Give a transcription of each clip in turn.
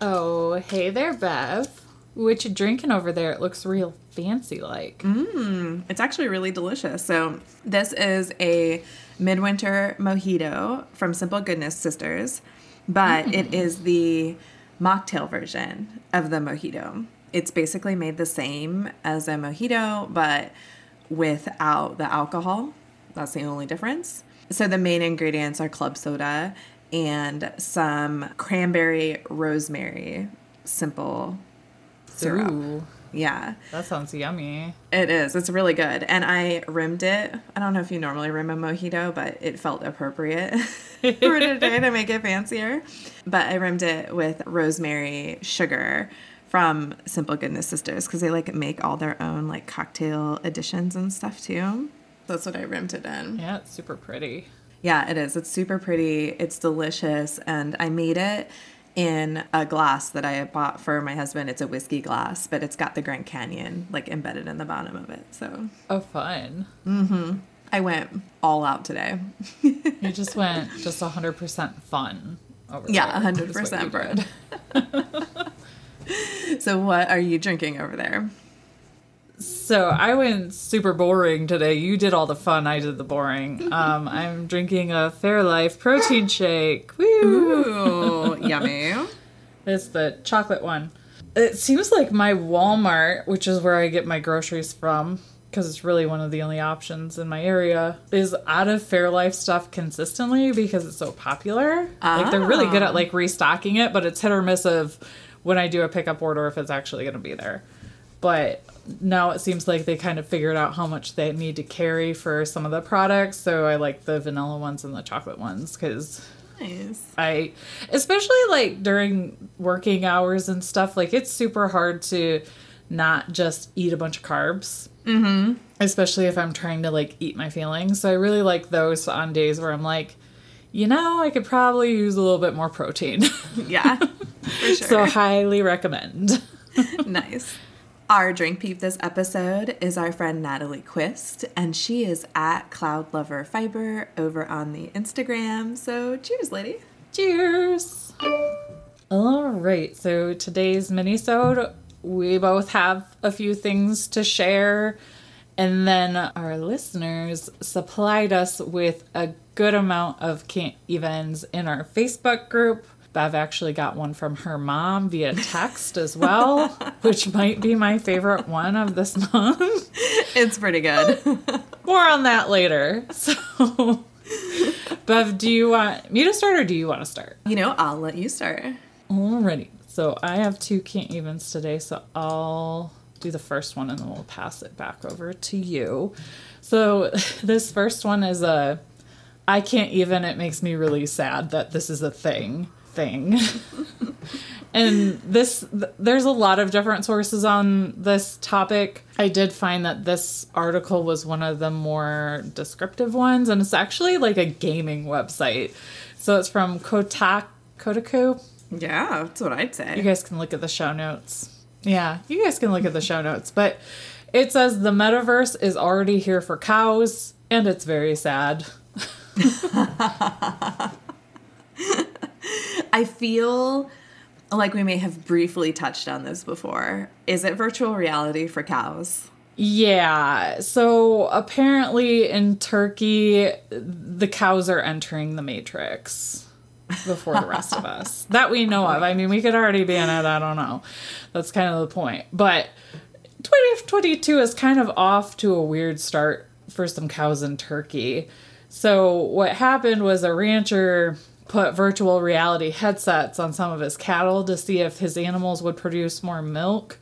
Oh, hey there, Bev. What you drinking over there? It looks real fancy like. Mmm. It's actually really delicious. So, this is a midwinter mojito from Simple Goodness Sisters, but mmm. it is the mocktail version of the mojito. It's basically made the same as a mojito, but without the alcohol. That's the only difference. So, the main ingredients are club soda and some cranberry rosemary simple syrup. Ooh, Yeah. that sounds yummy. It is. It's really good. And I rimmed it. I don't know if you normally rim a mojito, but it felt appropriate for today to make it fancier. But I rimmed it with rosemary sugar from Simple Goodness Sisters because they like make all their own like cocktail additions and stuff too. That's what I rimmed it in. Yeah, it's super pretty. Yeah, it is. It's super pretty. It's delicious. And I made it in a glass that I bought for my husband. It's a whiskey glass, but it's got the Grand Canyon like embedded in the bottom of it. So Oh, fun. Mm-hmm. I went all out today. You just went just 100% fun over there. Yeah, there, 100% is what bread. So what are you drinking over there? So I went super boring today. You did all the fun. I did the boring. Um, I'm drinking a Fairlife protein shake. Woo! Ooh, yummy. It's the chocolate one. It seems like my Walmart, which is where I get my groceries from, because it's really one of the only options in my area, is out of Fairlife stuff consistently because it's so popular. Like they're really good at like restocking it, but it's hit or miss of when I do a pickup order if it's actually going to be there. But now it seems like they kind of figured out how much they need to carry for some of the products. So I like the vanilla ones and the chocolate ones because Nice. I, especially like during working hours and stuff, like it's super hard to not just eat a bunch of carbs. Mm-hmm. Especially if I'm trying to like eat my feelings. So I really like those on days where I'm like, you know, I could probably use a little bit more protein. Yeah, for sure. so highly recommend. nice. Our drink peep this episode is our friend Natalie Quist, and she is at Cloud Lover Fiber over on the Instagram. So cheers, lady. Cheers. All right, so today's minisode, we both have a few things to share, and then our listeners supplied us with a good amount of can't evens in our Facebook group. Bev actually got one from her mom via text as well, which might be my favorite one of this month. It's pretty good. More on that later. So, Bev, do you want me to start or do you want to start? you know, I'll let you start. Alrighty. So I have two can't evens today, so I'll do the first one and then we'll pass it back over to you. So this first one is a I can't even it makes me really sad that this is a thing thing. and this th- there's a lot of different sources on this topic. I did find that this article was one of the more descriptive ones and it's actually like a gaming website. So it's from Kotak Kotaku. Yeah, that's what I'd say. You guys can look at the show notes. Yeah, you guys can look at the show notes. But it says the metaverse is already here for cows, and it's very sad. I feel like we may have briefly touched on this before. Is it virtual reality for cows? Yeah, so apparently in Turkey, the cows are entering the matrix before the rest of us that we know oh of. I mean, we could already be in it, I don't know. That's kind of the point. But 2022 is kind of off to a weird start for some cows in Turkey. So, what happened was a rancher put virtual reality headsets on some of his cattle to see if his animals would produce more milk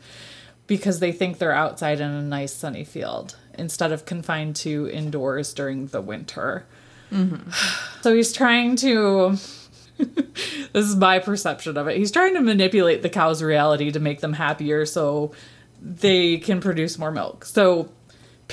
because they think they're outside in a nice sunny field instead of confined to indoors during the winter. Mm-hmm. So he's trying to this is my perception of it. He's trying to manipulate the cow's reality to make them happier so they can produce more milk. So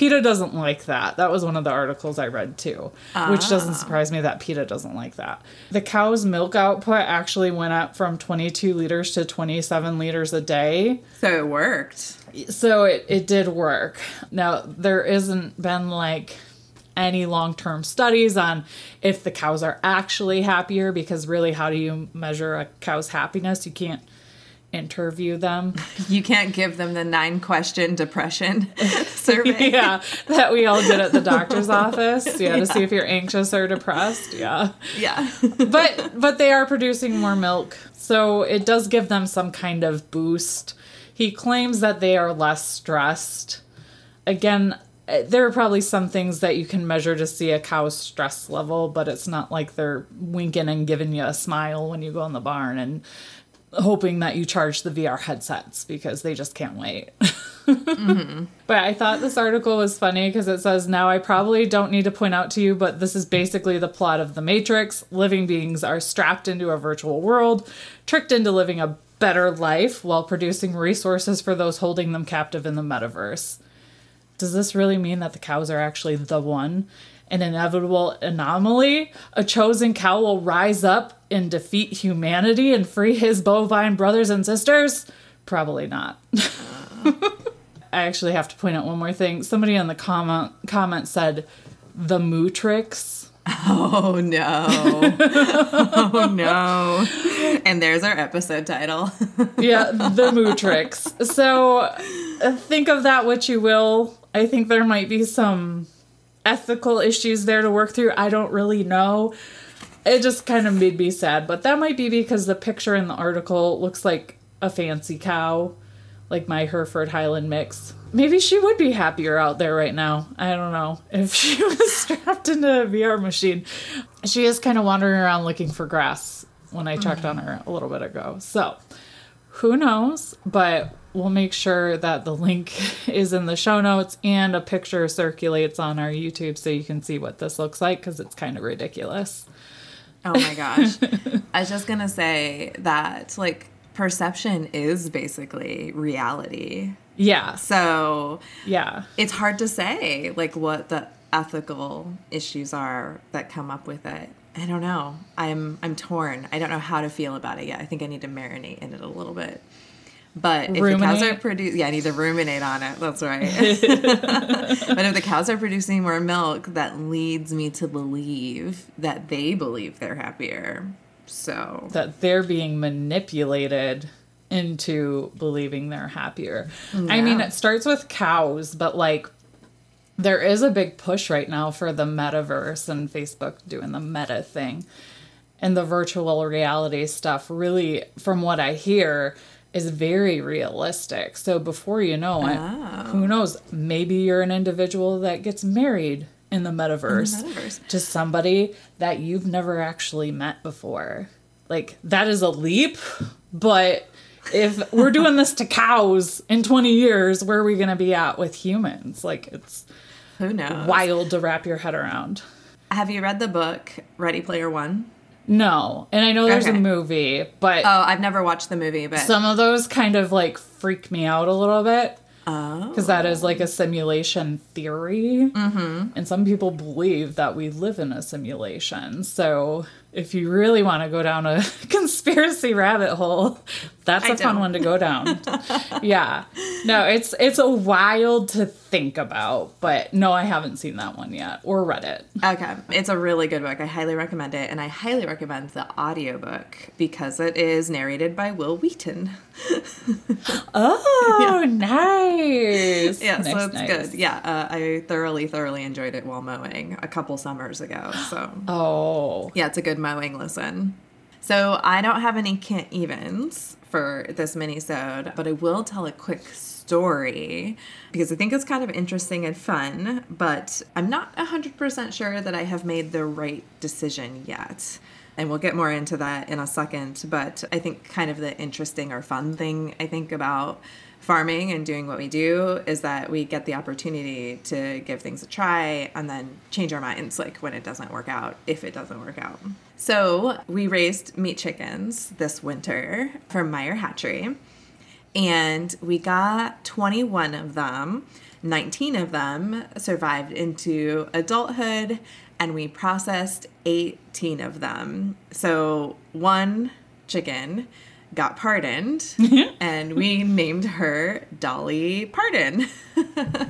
PETA doesn't like that. That was one of the articles I read too, which doesn't ah. surprise me that PETA doesn't like that. The cow's milk output actually went up from 22 liters to 27 liters a day. So it worked. So it, it did work. Now, there isn't been like any long term studies on if the cows are actually happier because really, how do you measure a cow's happiness? You can't interview them. You can't give them the nine question depression survey. yeah, that we all did at the doctor's office. Yeah, to see if you're anxious or depressed. Yeah. Yeah. but but they are producing more milk so it does give them some kind of boost he claims that they are less stressed again eh, there are probably some things that you can measure to see a cow's stress level but it's not like they're winking and giving you a smile when you go in the barn and hoping that you charge the vr headsets because they just can't wait But I thought this article was funny because it says, Now I probably don't need to point out to you, but this is basically the plot of The Matrix. Living beings are strapped into a virtual world, tricked into living a better life while producing resources for those holding them captive in the metaverse. Does this really mean that the cows are actually the one? An inevitable anomaly? A chosen cow will rise up and defeat humanity and free his bovine brothers and sisters? Probably not. I actually have to point out one more thing. Somebody in the comment comment said the Mootrix. Oh no. oh no. And there's our episode title. Yeah, the Mootrix. So uh, think of that what you will. I think there might be some ethical issues there to work through. I don't really know. It just kind of made me sad, but that might be because the picture in the article looks like a fancy cow, like my Hereford Highland mix. Maybe she would be happier out there right now. I don't know. If she was strapped into a VR machine, she is kind of wandering around looking for grass when I checked mm-hmm. on her a little bit ago. So, who knows? But we'll make sure that the link is in the show notes and a picture circulates on our YouTube so you can see what this looks like because it's kind of ridiculous. Oh my gosh. I was just gonna say that like perception is basically reality. Yeah. So Yeah. it's hard to say like what the ethical issues are that come up with it. I don't know. I'm I'm torn. I don't know how to feel about it yet. I think I need to marinate in it a little bit. But if the cows are Ruminate? producing, yeah, I need to ruminate on it. That's right. but if the cows are producing more milk, that leads me to believe that they believe they're happier. So that they're being manipulated into believing they're happier. I mean, it starts with cows, but like there is a big push right now for the metaverse and Facebook doing the meta thing. And the virtual reality stuff really from what I hear is very realistic. So before you know it, who oh. knows, maybe you're an individual that gets married in the metaverse, metaverse. to somebody that you've never actually met before. Like that is a leap, but if we're doing this to cows in 20 years, where are we going to be at with humans? Like it's who knows? wild to wrap your head around. Have you read the book Ready Player One? No. And I know there's a movie, but Oh, I've never watched the movie, but some of those kind of like freak me out a little bit. oh, Because that is like a simulation theory. Mm-hmm. And some people believe that we live in a simulation. So if you really want to go down a conspiracy rabbit hole, that's a fun one to go down. yeah. No, it's it's a wild to think about, but no, I haven't seen that one yet or read it. Okay, it's a really good book. I highly recommend it, and I highly recommend the audiobook because it is narrated by Wil Wheaton. Oh, nice. Yeah, so it's good. Yeah, uh, I thoroughly, thoroughly enjoyed it while mowing a couple summers ago. So Oh. yeah, it's a good mowing listen. So I don't have any can't evens for this mini-sode, but I will tell a quick story because I think it's kind of interesting and fun, but I'm not 100% sure that I have made the right decision yet. And we'll get more into that in a second. But I think kind of the interesting or fun thing I think about farming and doing what we do is that we get the opportunity to give things a try and then change our minds like when it doesn't work out, if it doesn't work out. So we raised meat chickens this winter from Meyer Hatchery and we got 21 of them. 19 of them survived into adulthood, and we processed 18 of them. So one chicken got pardoned, and we named her Dolly Pardon.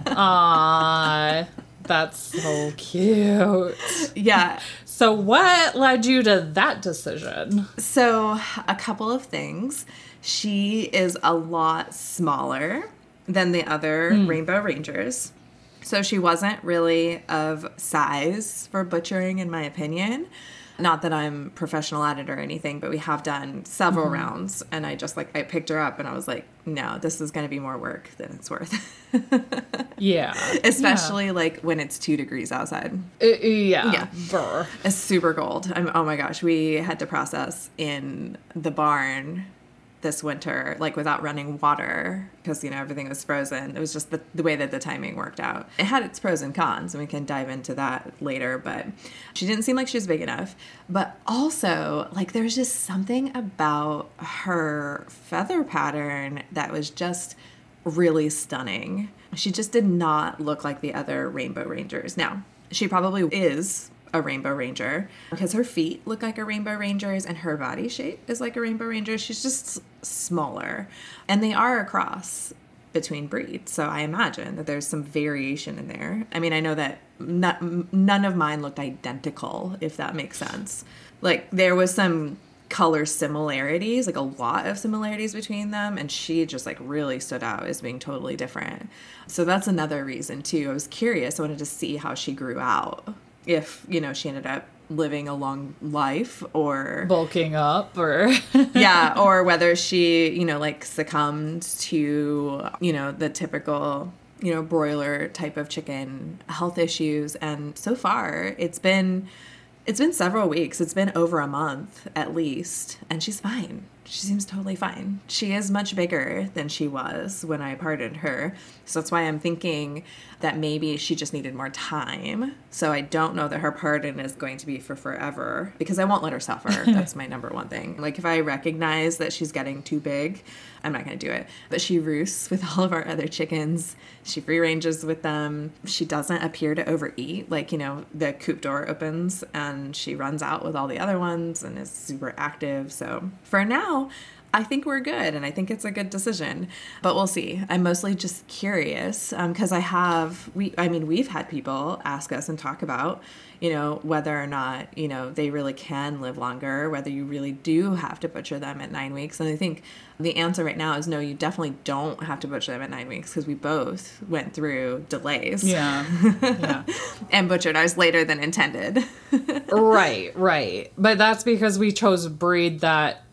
Aw, that's so cute. yeah. So, what led you to that decision? So, a couple of things. She is a lot smaller than the other hmm. Rainbow Rangers. So, she wasn't really of size for butchering, in my opinion. Not that I'm professional at it or anything, but we have done several rounds. And I just like, I picked her up and I was like, no, this is going to be more work than it's worth. Yeah. Especially like when it's two degrees outside. Uh, yeah. Yeah. Brr. It's super cold. I'm, oh my gosh, we had to process in the barn this winter, like without running water, because you know everything was frozen. It was just the, the way that the timing worked out. It had its pros and cons, and we can dive into that later. But she didn't seem like she was big enough. But also, like there's just something about her feather pattern that was just really stunning. She just did not look like the other Rainbow Rangers. Now, she probably is a Rainbow Ranger because her feet look like a Rainbow Ranger's and her body shape is like a Rainbow Ranger. She's just smaller. And they are a cross between breeds. So I imagine that there's some variation in there. I mean, I know that n- none of mine looked identical, if that makes sense. Like there was some color similarities, like a lot of similarities between them, and she just like really stood out as being totally different. So that's another reason too. I was curious. I wanted to see how she grew out. If, you know, she ended up living a long life or Bulking up or. yeah, or whether she, you know, like succumbed to, you know, the typical, you know, broiler type of chicken health issues. And so far, it's been it's been several weeks. It's been over a month at least, and she's fine. She seems totally fine. She is much bigger than she was when I pardoned her. So that's why I'm thinking that maybe she just needed more time. So I don't know that her pardon is going to be for forever because I won't let her suffer. That's my number one thing. Like if I recognize that she's getting too big, I'm not going to do it. But she roosts with all of our other chickens. She free ranges with them. She doesn't appear to overeat. Like, you know, the coop door opens and she runs out with all the other ones and is super active. So for now, I think we're good and I think it's a good decision. But we'll see. I'm mostly just curious um, because I have, we, I mean, we've had people ask us and talk about, you know, whether or not, you know, they really can live longer, whether you really do have to butcher them at nine weeks. And I think the answer right now is no, you definitely don't have to butcher them at nine weeks because we both went through delays. Yeah. Yeah. and butchered ours later than intended. right, right. But that's because we chose a breed that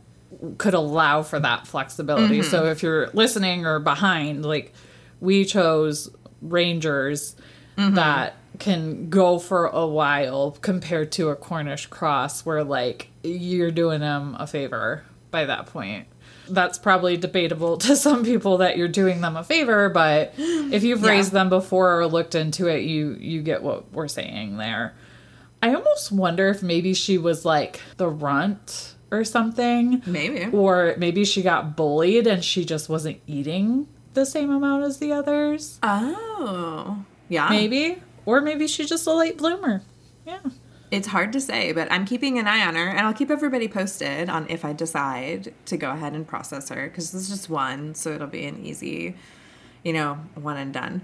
could allow for that flexibility. So mm-hmm. if you're listening or behind, like we chose rangers mm-hmm. that can go for a while compared to a Cornish cross where like you're doing them a favor by that point. That's probably debatable to some people that you're doing them a favor, but if you've Yeah. raised them before or looked into it, you you get what we're saying there. I almost wonder if maybe she was like the runt or something. Maybe. Or maybe she got bullied and she just wasn't eating the same amount as the others. Oh, yeah. Maybe. Or maybe she's just a late bloomer. Yeah. It's hard to say, but I'm keeping an eye on her, and I'll keep everybody posted on if I decide to go ahead and process her because this is just one, so it'll be an easy, you know, one and done.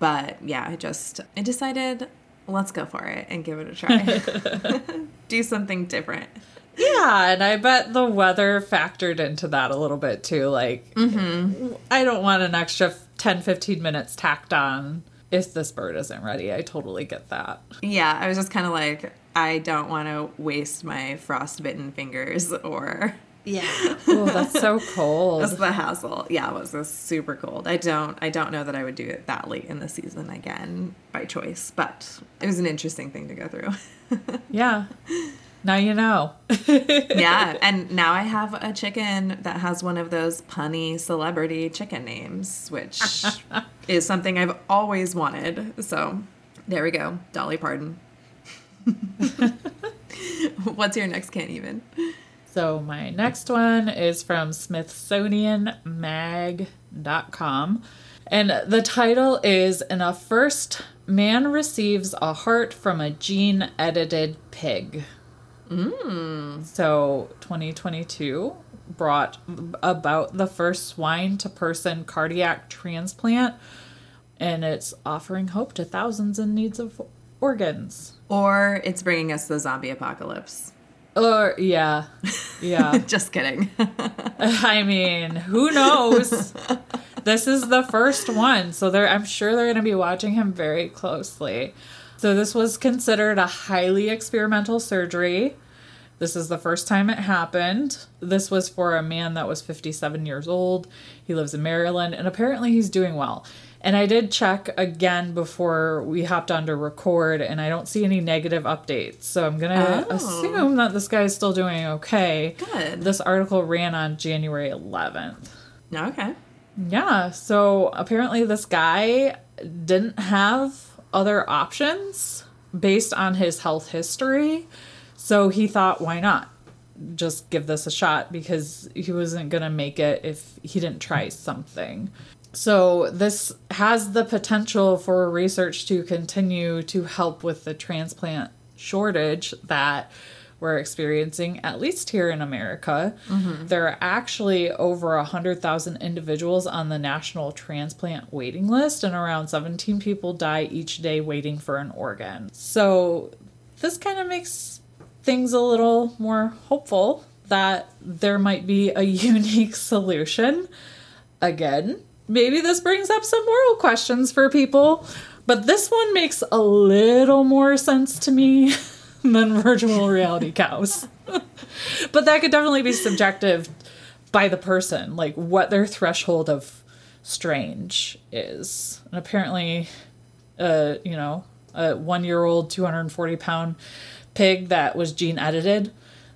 But yeah, I just I decided let's go for it and give it a try. Do something different. Yeah, and I bet the weather factored into that a little bit too. Like, mm-hmm. I don't want an extra 10, 15 minutes tacked on if this bird isn't ready. I totally get that. Yeah, I was just kind of like I don't want to waste my frostbitten fingers or Yeah. Oh, that's so cold. That's the hassle. Yeah, it was, it was super cold. I don't I don't know that I would do it that late in the season again by choice, but it was an interesting thing to go through. Yeah. Now you know. yeah, and now I have a chicken that has one of those punny celebrity chicken names, which is something I've always wanted. So there we go, Dolly Parton. What's your next can't even? So my next one is from smithsonianmag.com. And the title is In a First, Man Receives a Heart from a Gene Edited Pig. Mm. So 2022 brought about the first swine to person cardiac transplant, and it's offering hope to thousands in needs of organs. Or it's bringing us the zombie apocalypse. Or, yeah. Yeah. Just kidding. I mean, who knows? this is the first one, so they're I'm sure they're going to be watching him very closely. So this was considered a highly experimental surgery. This is the first time it happened. This was for a man that was 57 years old. He lives in Maryland and apparently he's doing well. And I did check again before we hopped on to record, and I don't see any negative updates. So I'm going to Oh. assume that this guy's still doing okay. Good. This article ran on January 11th. okay. Yeah, so apparently this guy didn't have other options based on his health history. So he thought, why not? Just give this a shot because he wasn't going to make it if he didn't try something. So this has the potential for research to continue to help with the transplant shortage that we're experiencing, at least here in America. Mm-hmm. There are actually over 100,000 individuals on the national transplant waiting list, and around 17 people die each day waiting for an organ. So, this kind of makes things a little more hopeful that there might be a unique solution. Again, maybe this brings up some moral questions for people, but this one makes a little more sense to me than virtual reality cows. but that could definitely be subjective by the person, like what their threshold of strange is. And apparently, uh, you know, a one year old, 240 pound pig that was gene edited,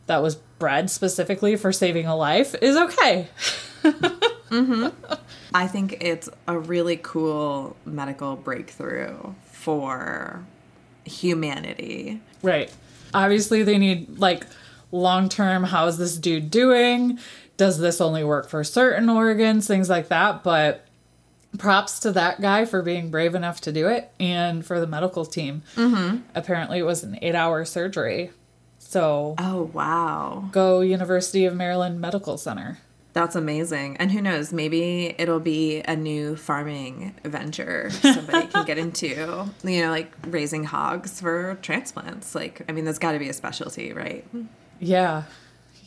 that was bred specifically for saving a life, is okay. I think it's a really cool medical breakthrough for humanity. Right. Obviously, they need like long term. How is this dude doing? Does this only work for certain organs? Things like that. But props to that guy for being brave enough to do it and for the medical team. Mm-hmm. Apparently, it was an eight hour surgery. So Oh, wow. go University of Maryland Medical Center. That's amazing. And who knows, maybe it'll be a new farming venture somebody can get into. You know, like raising hogs for transplants. Like, I mean, there's got to be a specialty, right? Yeah.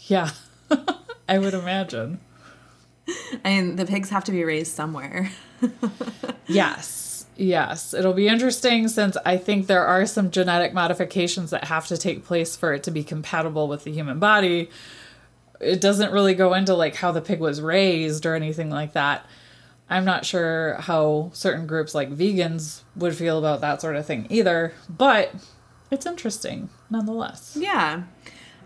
Yeah. I would imagine. I mean, the pigs have to be raised somewhere. Yes. Yes. It'll be interesting since I think there are some genetic modifications that have to take place for it to be compatible with the human body. It doesn't really go into like how the pig was raised or anything like that. I'm not sure how certain groups like vegans would feel about that sort of thing either, but it's interesting nonetheless. Yeah.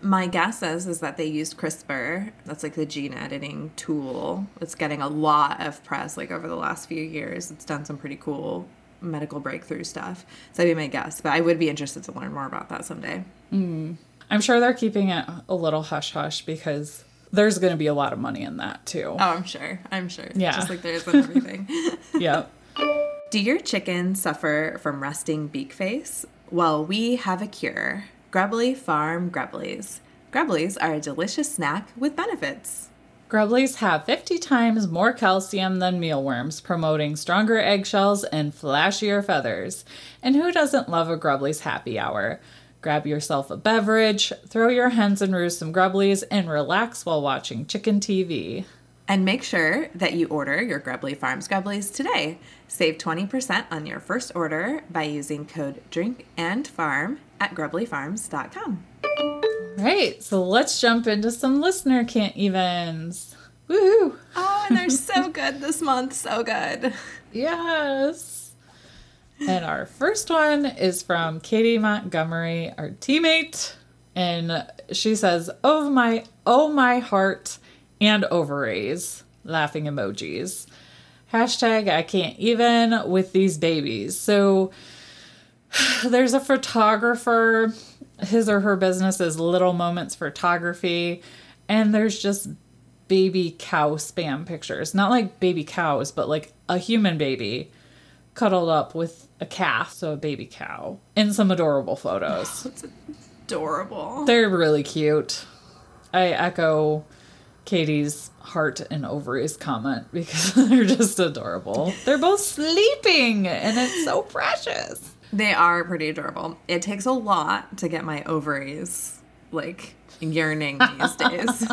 My guess is is that they used CRISPR. That's like the gene editing tool. It's getting a lot of press like over the last few years. It's done some pretty cool medical breakthrough stuff. So that'd be my guess. But I would be interested to learn more about that someday. Mm-hmm. I'm sure they're keeping it a little hush hush because there's going to be a lot of money in that too. Oh, I'm sure. I'm sure. Yeah. Just like there is in everything. Yep. Do your chickens suffer from rusting beak face? Well, we have a cure. Grubbly Farm Grubblies. Grubblies are a delicious snack with benefits. Grubblies have 50 times more calcium than mealworms, promoting stronger eggshells and flashier feathers. And who doesn't love a Grubblies happy hour? Grab yourself a beverage, throw your hens and roost some Grubblies, and relax while watching chicken TV. And make sure that you order your Grubbly Farms Grubblies today. Save 20% on your first order by using code DRINKANDFARM at grubblyfarms.com. Right, so let's jump into some listener can't evens. Woohoo! Oh, and they're so good this month. So good. Yes. And our first one is from Katie Montgomery, our teammate. And she says, "Oh my, oh my heart and ovaries." Laughing emojis. Hashtag I can't even with these babies. So there's a photographer. His or her business is Little Moments Photography. And there's just baby cow spam pictures. Not like baby cows, but like a human baby cuddled up with a calf, so a baby cow, in some adorable photos. It's adorable. They're really cute. I echo Katie's heart and ovaries comment because they're just adorable. They're both sleeping and it's so precious. They are pretty adorable. It takes a lot to get my ovaries like yearning these days.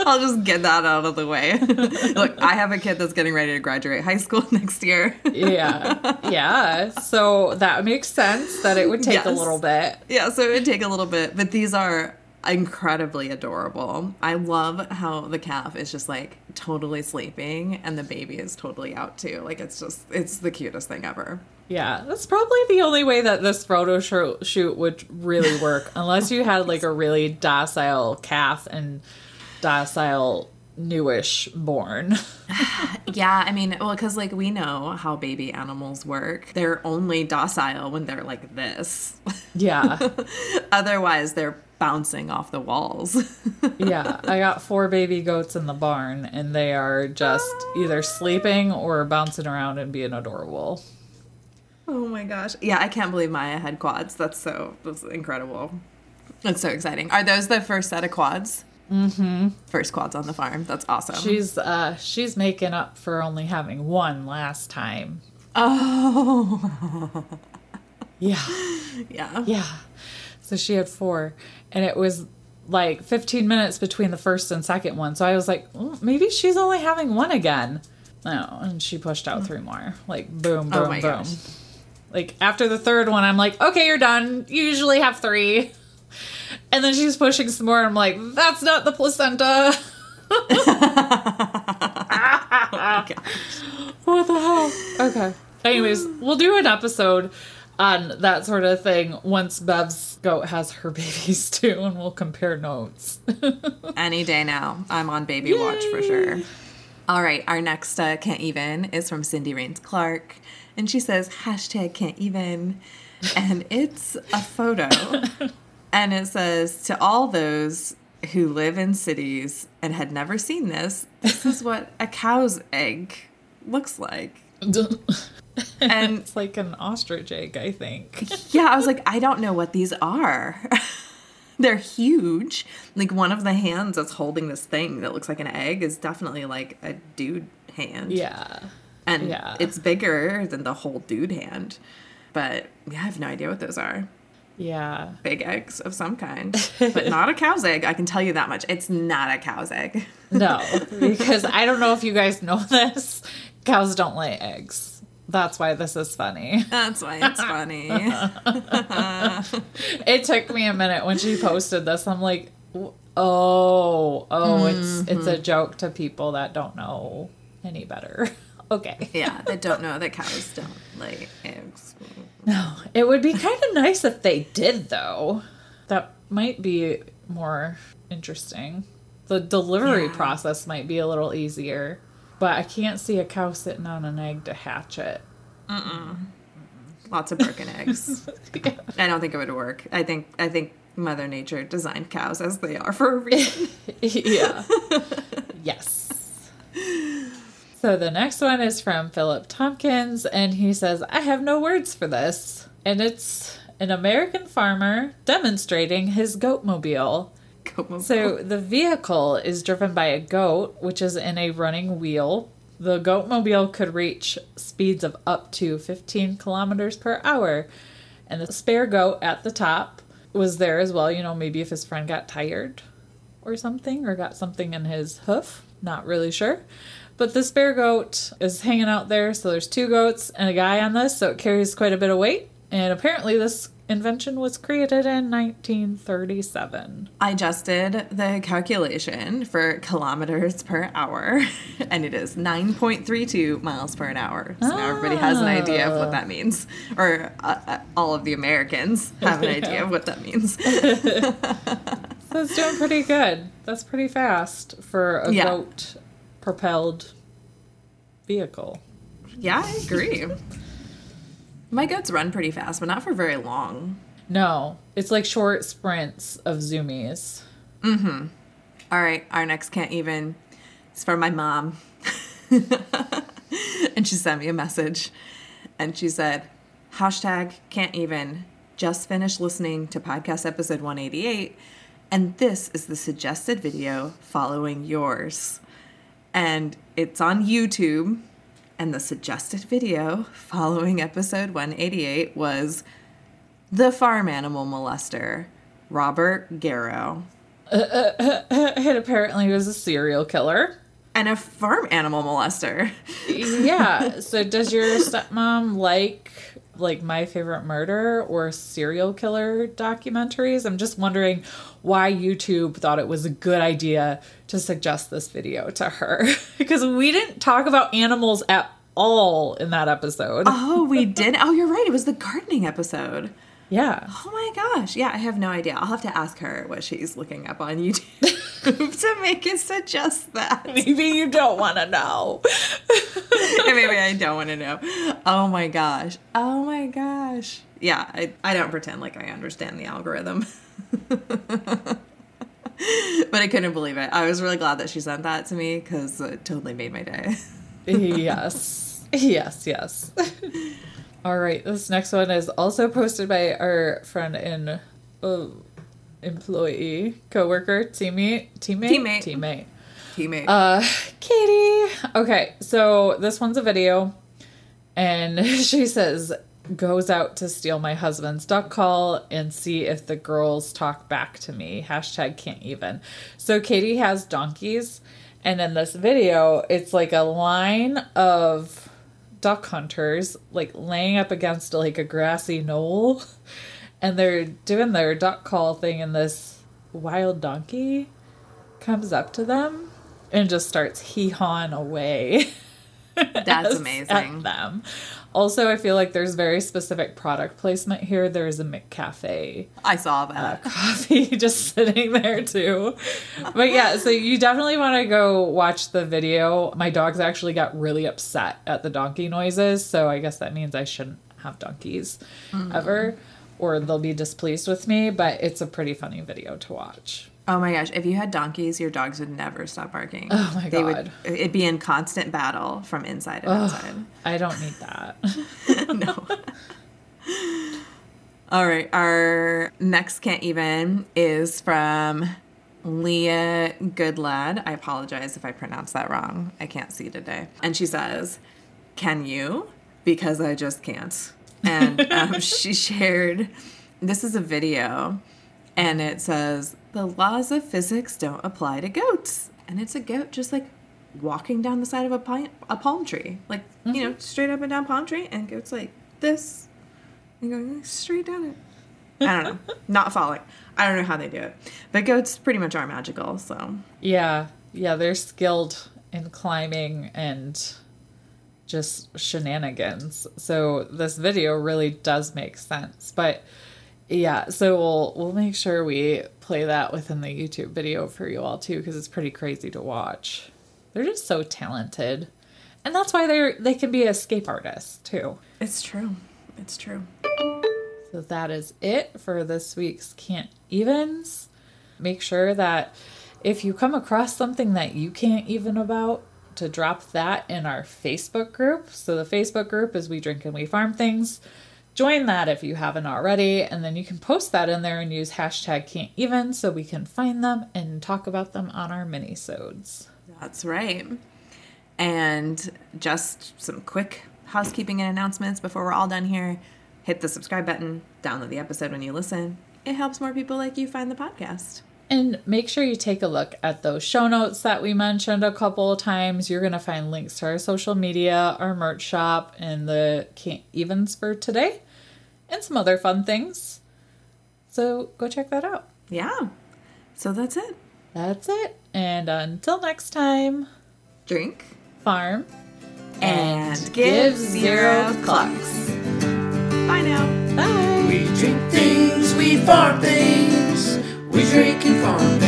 I'll just get that out of the way. Look, I have a kid that's getting ready to graduate high school next year. Yeah. Yeah. So that makes sense that it would take a little bit. yeah, so it would take a little bit, but these are incredibly adorable. I love how the calf is just like totally sleeping and the baby is totally out too. Like it's just it's the cutest thing ever. Yeah, that's probably the only way that this photo sho- shoot would really work, unless you had like a really docile calf and docile newish born. Yeah, I mean, well, because like we know how baby animals work. They're only docile when they're like this. Yeah, Otherwise, they're bouncing off the walls. yeah. I got four baby goats in the barn, and they are just either sleeping or bouncing around and being adorable. oh my gosh. Yeah, I can't believe Maya had quads. That's so that's incredible. That's so exciting. Are those the first set of quads? Mm-hmm. First quads on the farm. That's awesome. She's uh she's making up for only having one last time. oh, Yeah. yeah. Yeah. So she had four, and it was like 15 minutes between the first and second one. So I was like, "Oh, maybe she's only having one again. No, and she pushed out three more. Like boom, boom, Oh boom. gosh. Like after the third one, I'm like, okay, you're done. You usually have three. And then she's pushing some more. And I'm like, that's not the placenta. What the hell? Okay. Anyways, we'll do an episode on that sort of thing once Bev's goat has her babies too, and we'll compare notes. Any day now. I'm on baby watch for sure. All right, our next uh, can't even is from Cindy Rains Clark. And she says, hashtag can't even. And it's a photo. And it says, to all those who live in cities and had never seen this, this is what a cow's egg looks like. And it's like an ostrich egg, I think. yeah, I was like, I don't know what these are. They're huge. Like one of the hands that's holding this thing that looks like an egg is definitely like a dude hand. Yeah. And yeah. it's bigger than the whole dude hand. But yeah, I have no idea what those are. Yeah. Big eggs of some kind. but not a cow's egg. I can tell you that much. It's not a cow's egg. No, because I don't know if you guys know this. Cows don't lay eggs. That's why this is funny. That's why it's funny. It took me a minute when she posted this. I'm like, "Oh, oh, it's it's a mm-hmm. joke to people that don't know any better. Okay. yeah, that don't know that cows don't lay eggs. No, it would be kind of nice if they did, though. That might be more interesting. The delivery Yeah. process might be a little easier, but I can't see a cow sitting on an egg to hatch it. Lots of broken eggs. I don't think it would work. I think I think Mother Nature designed cows as they are for a reason. yeah. yes. So the next one is from Philip Tompkins, and he says, I have no words for this. And it's an American farmer demonstrating his goatmobile. So the vehicle is driven by a goat, which is in a running wheel. The goatmobile could reach speeds of up to 15 kilometers per hour. And the spare goat at the top was there as well. You know, maybe if his friend got tired or something, or got something in his hoof. Not really sure. But this spare goat is hanging out there. So there's two goats and a guy on this. So it carries quite a bit of weight. And apparently, this invention was created in 1937. I just did the calculation for kilometers per hour, and it is 9.32 miles per an hour. So now everybody has an idea of what that means. Or uh, uh, all of the Americans have an idea of what that means. So it's doing pretty good. That's pretty fast for a Yeah. goat propelled vehicle. Yeah, I agree. My goats run pretty fast, but not for very long. No, it's like short sprints of zoomies. Mm-hmm. All right, our next can't even. It's for my mom. and she sent me a message. And she said, hashtag can't even. Just finished listening to podcast episode 188. And this is the suggested video following yours. And it's on YouTube. And the suggested video following episode 188 was The Farm Animal Molester, Robert Garrow. It apparently was a serial killer. and a farm animal molester. Yeah. so does your stepmom like like my favorite murder or serial killer documentaries? I'm just wondering why YouTube thought it was a good idea to suggest this video to her because we didn't talk about animals at all in that episode. Oh, we did. Oh, you're right. It was the gardening episode. Yeah. Oh my gosh. Yeah, I have no idea. I'll have to ask her what she's looking up on YouTube to make it suggest that. Maybe you don't want to know. Maybe I don't want to know. Oh my gosh. Oh my gosh. Yeah, I, I don't pretend like I understand the algorithm. but I couldn't believe it. I was really glad that she sent that to me because it totally made my day. yes. Yes, yes. All right, this next one is also posted by our friend and uh, employee, coworker, teammate, teammate, Teammate. teammate. Teammate. Uh, Katie. Okay, so this one's a video, and she says goes out to steal my husband's duck call and see if the girls talk back to me. Hashtag can't even. So Katie has donkeys, and in this video, it's like a line of duck hunters like laying up against like a grassy knoll, and they're doing their duck call thing, and this wild donkey comes up to them and just starts hee hawing away. That's at amazing. them. Also, I feel like there's very specific product placement here. There's a McCafe I saw uh, that. coffee just sitting there too. But yeah, so you definitely want to go watch the video. My dogs actually got really upset at the donkey noises, so I guess that means I shouldn't have donkeys mm. ever or they'll be displeased with me, but it's a pretty funny video to watch. Oh my gosh, if you had donkeys, your dogs would never stop barking. Oh my They would God. it'd be in constant battle from inside and outside. I don't need that. no. All right, our next can't even is from Leah Goodlad. I apologize if I pronounced that wrong. I can't see today. And she says, Can you? Because I just can't. And um, she shared this is a video and it says, The laws of physics don't apply to goats. And it's a goat just like walking down the side of a, pine, a palm tree. Like, you know, mm-hmm. straight up and down palm tree. And goat's like this. And going straight down it. I don't know. Not falling. I don't know how they do it. But goats pretty much are magical, so. Yeah, yeah, they're skilled in climbing and just shenanigans. So this video really does make sense. But yeah, so we'll we'll make sure we play that within the YouTube video for you all too because it's pretty crazy to watch. They're just so talented. And that's why they're they can be escape artists too. It's true. It's true. So that is it for this week's Can't Evens. Make sure that if you come across something that you can't even about, to drop that in our Facebook group. So the Facebook group is We Drink and We Farm Things. Join that if you haven't already, and then you can post that in there and use hashtag can't even so we can find them and talk about them on our mini-sodes. That's right. And just some quick housekeeping and announcements before we're all done here. Hit the subscribe button, download the episode when you listen. It helps more people like you find the podcast. And make sure you take a look at those show notes that we mentioned a couple of times. You're going to find links to our social media, our merch shop, and the Can't Evens for today. and some other fun things. So go check that out. Yeah. So that's it. That's it. And until next time, Drink farm and give zero clucks. Bye now. Bye. We drink things, we farm things, we drink and farm